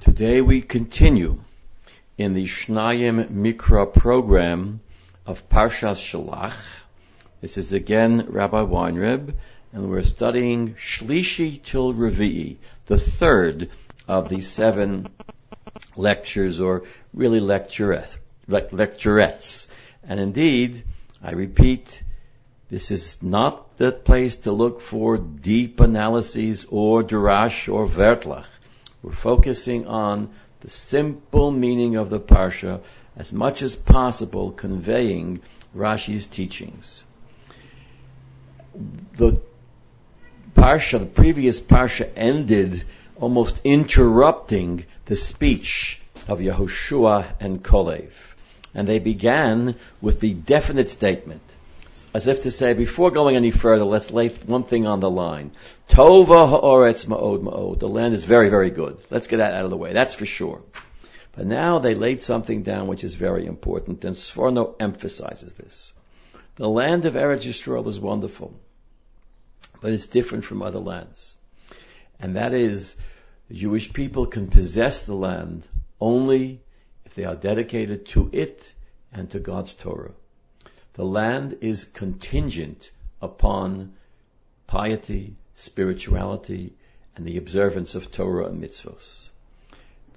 Today we continue in the Shnayim Mikra program of Parshas Shalach. This is again Rabbi Weinreb, and we're studying Shlishi till Revi'i, the third of the seven lectures, or really lecturettes. lecturettes. And indeed, I repeat, this is not the place to look for deep analyses or darash or vertlach. We're focusing on the simple meaning of the parsha as much as possible conveying Rashi's teachings. The parsha, the previous parsha ended almost interrupting the speech of Yehoshua and Kolev. And they began with the definite statement, as if to say, before going any further, let's lay one thing on the line. Tova ha'oretz ma'od ma'od. The land is very, very good. Let's get that out of the way. That's for sure. But now they laid something down which is very important, and Sforno emphasizes this. The land of Eretz Yisrael is wonderful, but it's different from other lands. And that is, the Jewish people can possess the land only if they are dedicated to it and to God's Torah. The land is contingent upon piety, spirituality, and the observance of Torah and mitzvos.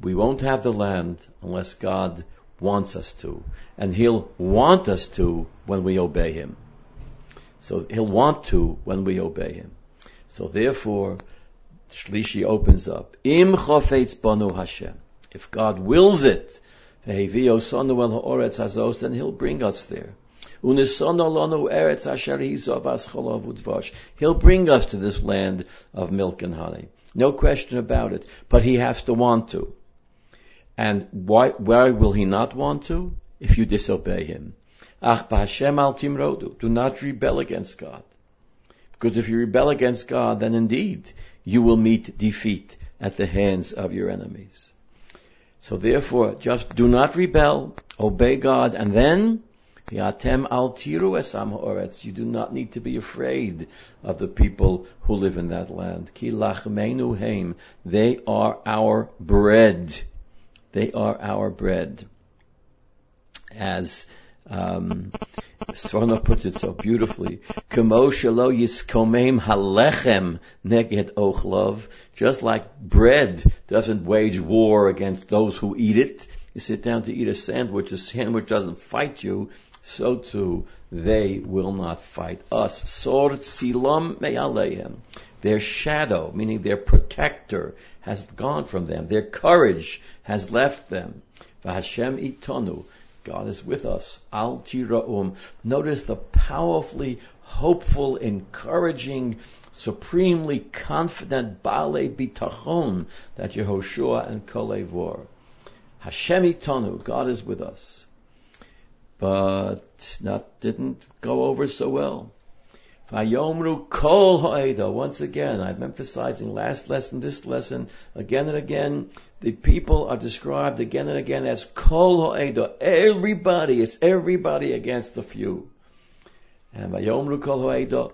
We won't have the land unless God wants us to. And He'll want us to when we obey Him. So He'll want to when we obey Him. So therefore, Shlishi opens up. Im chofetz banu Hashem. If God wills it, then He'll bring us there. He'll bring us to this land of milk and honey. No question about it. But he has to want to. And why, why will he not want to? If you disobey him. Ach al. Do not rebel against God. Because if you rebel against God, then indeed you will meet defeat at the hands of your enemies. So therefore, just do not rebel, obey God, and then Al tiru esam ha'oretz. You do not need to be afraid of the people who live in that land. Ki lachmeinu heim. They are our bread. They are our bread. As um, puts it so beautifully. Kamo shelo yiskomem halechem neged ochlov. Just like bread doesn't wage war against those who eat it. You sit down to eat a sandwich. the sandwich doesn't fight you so too they will not fight us. Sor silam me'aleihem. Their shadow, meaning their protector, has gone from them. Their courage has left them. V'Hashem itonu. God is with us. Al tira'um. Notice the powerfully hopeful, encouraging, supremely confident Bale Bitachon that Yehoshua and Kolev were. Hashem itonu. God is with us but that didn't go over so well. Vayomru kol ha'eda. Once again, I'm emphasizing last lesson, this lesson, again and again, the people are described again and again as kol ha'eda. Everybody, it's everybody against the few. And vayomru kol ha'eda,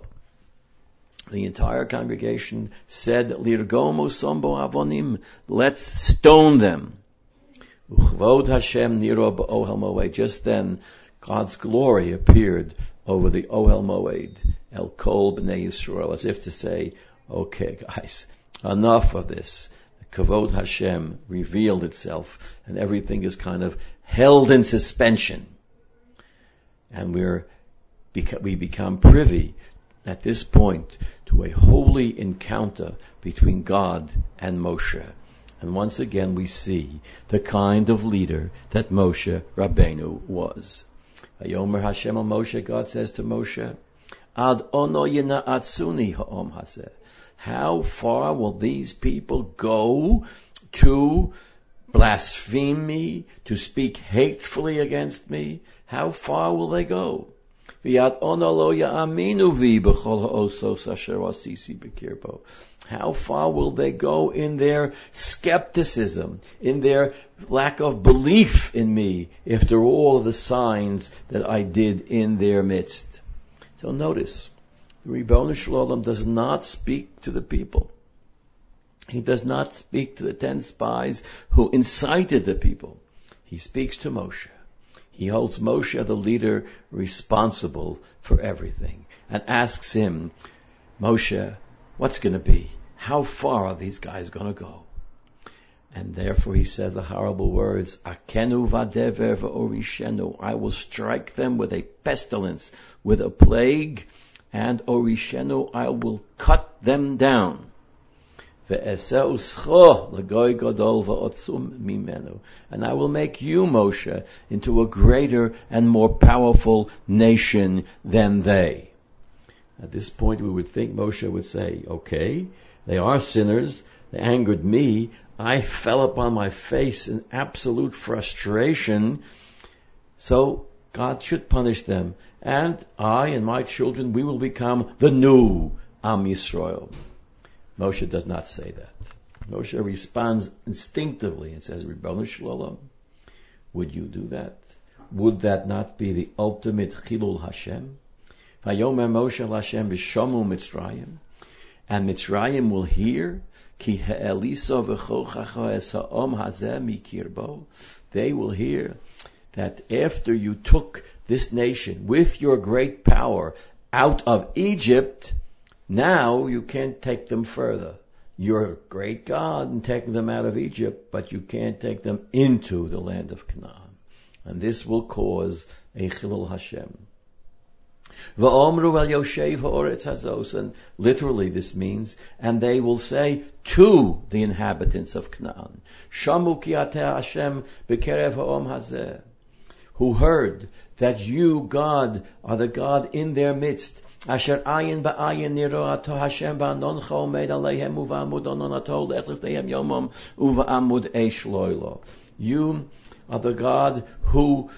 the entire congregation said, Lirgomo sombo avonim, let's stone them. Uchvod Hashem niro ba'ohel moed. Just then, God's glory appeared over the Ohel Moed, El Kol B'nai Yisrael, as if to say, okay guys, enough of this. The Kavod Hashem revealed itself, and everything is kind of held in suspension. And we're, we become privy at this point to a holy encounter between God and Moshe. And once again we see the kind of leader that Moshe Rabbeinu was. Ayomer Hashem Moshe, God says to Moshe, Ad ono atsuni ha'om haseh. How far will these people go to blaspheme me, to speak hatefully against me? How far will they go? How far will they go in their skepticism, in their lack of belief in me, after all the signs that I did in their midst? So notice, the Ribbon Shalom does not speak to the people. He does not speak to the ten spies who incited the people. He speaks to Moshe. He holds Moshe, the leader, responsible for everything and asks him, Moshe, what's going to be? How far are these guys going to go? And therefore he says the horrible words, Akenu vadever orishenu. I will strike them with a pestilence, with a plague, and orishenu, I will cut them down. And I will make you, Moshe, into a greater and more powerful nation than they. At this point we would think Moshe would say, okay, they are sinners, they angered me, I fell upon my face in absolute frustration, so God should punish them. And I and my children, we will become the new Am Yisrael. Moshe does not say that. Moshe responds instinctively and says, Ribbon Shalom, would you do that? Would that not be the ultimate Chilul Hashem? Vayomer Moshe Hashem v'shomu Mitzrayim. And Mitzrayim will hear, Ki ha'elisa v'chochacha es ha'om hazeh mikirbo. They will hear that after you took this nation with your great power out of Egypt, now you can't take them further. You're a great God in taking them out of Egypt, but you can't take them into the land of Canaan. And this will cause a Chilul Hashem. And literally this means, and they will say to the inhabitants of Canaan, Shamu ki Hashem b'kerev ha'om hazeh, who heard that you, God, are the God in their midst, Asher ayin niro ato Hashem aleihem onon yomom eish loilo. You are the God who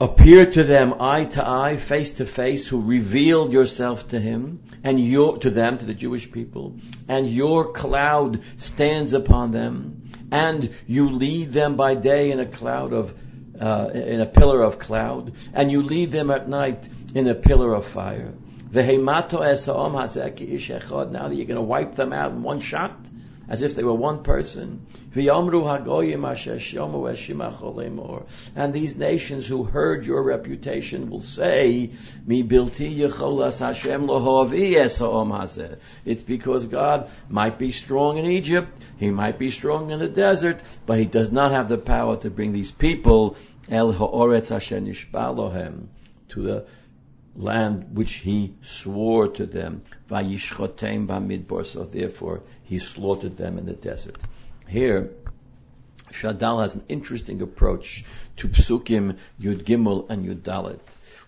appeared to them eye to eye, face to face, who revealed yourself to him and your, to them, to the Jewish people, and your cloud stands upon them, and you lead them by day in a cloud of, uh, in a pillar of cloud, and you lead them at night in a pillar of fire. Now that you're going to wipe them out in one shot, as if they were one person. And these nations who heard your reputation will say, It's because God might be strong in Egypt, He might be strong in the desert, but He does not have the power to bring these people El Ha'oretz Asher Nishbalohem to the land which he swore to them. Vayishchotem bamidbar. So therefore, he slaughtered them in the desert. Here, Shadal has an interesting approach to Psukim Yud Gimel and Yud Dalet,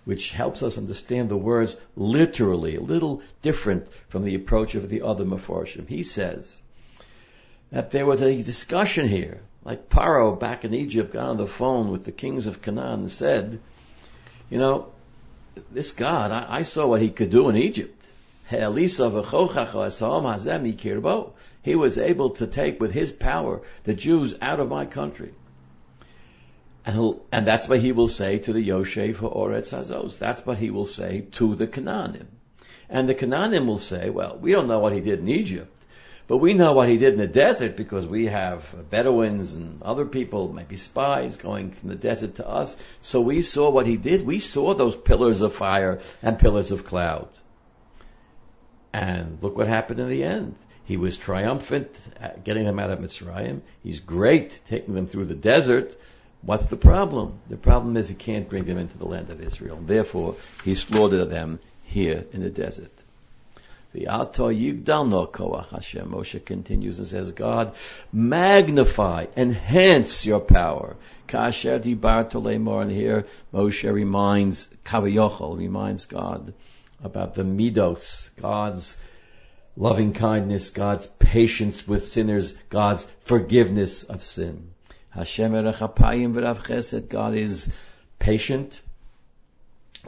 which helps us understand the words literally, a little different from the approach of the other Mefarshim. He says that there was a discussion here, like Paro back in Egypt got on the phone with the kings of Canaan and said, you know, this God, I, I saw what he could do in Egypt. He was able to take with his power the Jews out of my country. And, and that's what he will say to the Yoshev Ha'oretz Hazos. That's what he will say to the Canaanim. And the Canaanim will say, well, we don't know what he did in Egypt. But we know what he did in the desert because we have Bedouins and other people, maybe spies going from the desert to us. So we saw what he did. We saw those pillars of fire and pillars of cloud. And look what happened in the end. He was triumphant getting them out of Mitzrayim. He's great taking them through the desert. What's the problem? The problem is he can't bring them into the land of Israel. Therefore, he slaughtered them here in the desert. Hashem. Moshe continues and says, God, magnify, enhance your power. And here Moshe reminds, Kavayochel reminds God about the Midos, God's loving kindness, God's patience with sinners, God's forgiveness of sin. Hashem. God is patient,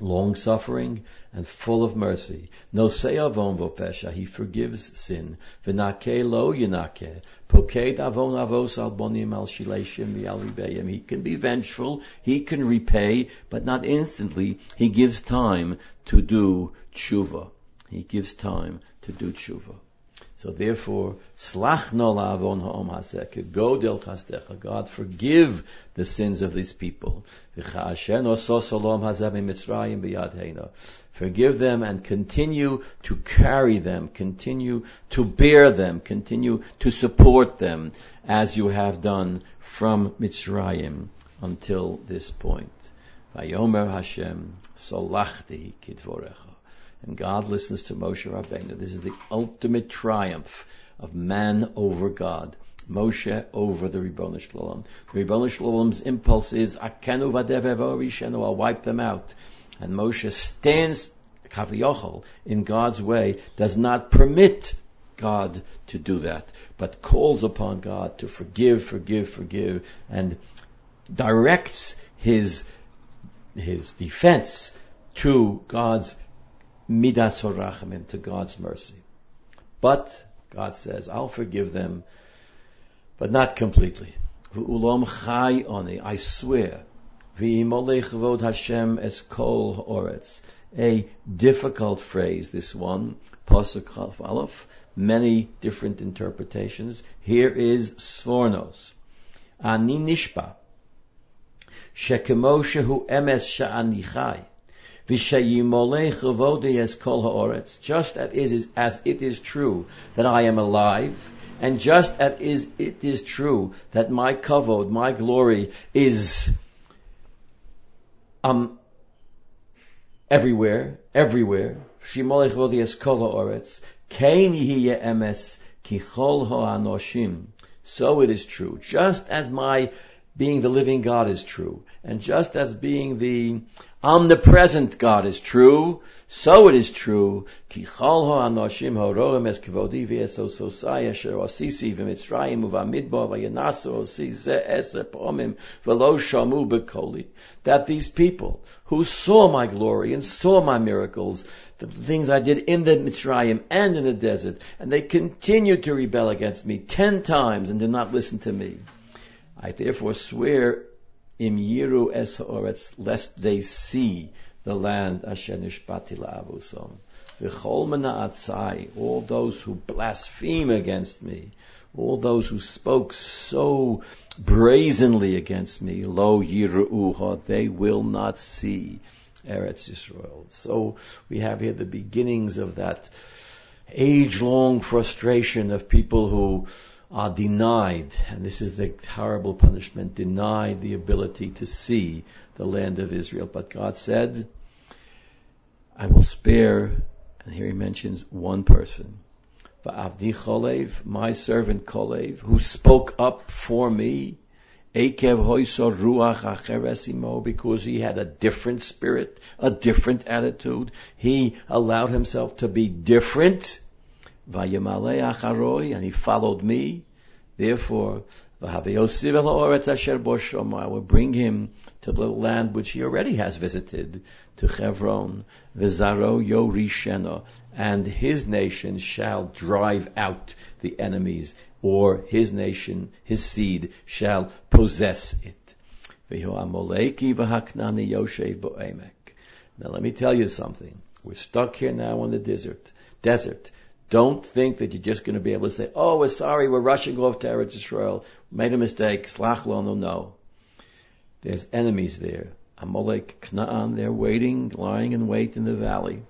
long suffering and full of mercy. No avon vopesha, he forgives sin. V'nake lo yinake, poked avon avos al bonim al shileshim He can be vengeful, he can repay, but not instantly. He gives time to do tshuva. He gives time to do tshuva. So therefore, slach no la'avon ha'om go del chasdecha. God, forgive the sins of these people. Forgive them and continue to carry them, continue to bear them, continue to support them as you have done from Mitzrayim until this point. Vayomer Hashem, solachti kitvorecha. And God listens to Moshe Rabbeinu. This is the ultimate triumph of man over God. Moshe over the Ribbon Shalom. The Ribbon Shalom's impulse is, Akenu I'll wipe them out. And Moshe stands, kaviyochel, in God's way, does not permit God to do that, but calls upon God to forgive, forgive, forgive, and directs his, his defense to God's midas horachim, to God's mercy. But God says, I'll forgive them, but not completely. Ulam chai oni, I swear. V'imolech Hashem es kol oretz. A difficult phrase, this one. Pasuk Aleph. Many different interpretations. Here is Sforno's. Ani nishpa. Shekemo shehu emes sha'ani chai. Just as it, is, true that I am alive, and just as it is true that my kavod, my glory, is um, everywhere, everywhere. Shimolech vodies kol ha'oretz. Kein emes ki chol ha'anoshim. So it is true. Just as my being the living God is true, and just as being the omnipresent God is true, so it is true. That these people who saw my glory and saw my miracles, the things I did in the Mitzrayim and in the desert, and they continued to rebel against me ten times and did not listen to me. I therefore swear im yiru es ha'oretz, lest they see the land asher nishbati la'avusom. V'chol mena'atzai, all those who blaspheme against me, all those who spoke so brazenly against me, lo yiru'uha, they will not see Eretz Yisrael. So we have here the beginnings of that age-long frustration of people who are denied, and this is the horrible punishment, denied the ability to see the land of Israel. But God said, I will spare, and here he mentions one person, Avdi Cholev, my servant Kolev, who spoke up for me, Ekev Ruach Acheresimo, because he had a different spirit, a different attitude. He allowed himself to be different Vayamale acharoi, and he followed me. Therefore, I will bring him to the land which he already has visited, to Chevron, Vizaro Yorisheno, and his nation shall drive out the enemies, or his nation, his seed, shall possess it. Now let me tell you something. We're stuck here now in the desert. Desert. Don't think that you're just going to be able to say, oh, we're sorry, we're rushing off to Eretz Israel. Made a mistake. Slach lo no, no. There's enemies there. Amalek, Knaan, they're waiting, lying in wait in the valley.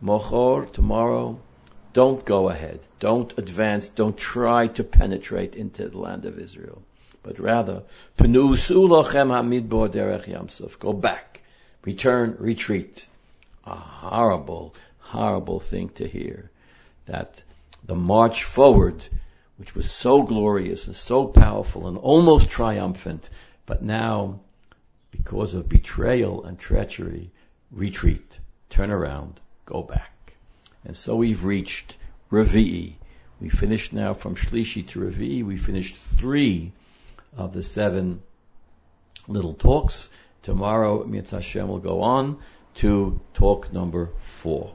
Mochor, tomorrow, don't go ahead. Don't advance. Don't try to penetrate into the land of Israel. But rather. Go back. Return, retreat. A horrible, horrible thing to hear that the march forward, which was so glorious and so powerful and almost triumphant, but now, because of betrayal and treachery, retreat, turn around, go back. And so we've reached Revi'i. We finished now from Shlishi to Revi'i. We finished three of the seven little talks. Tomorrow, Mitzvah Hashem will go on to talk number four.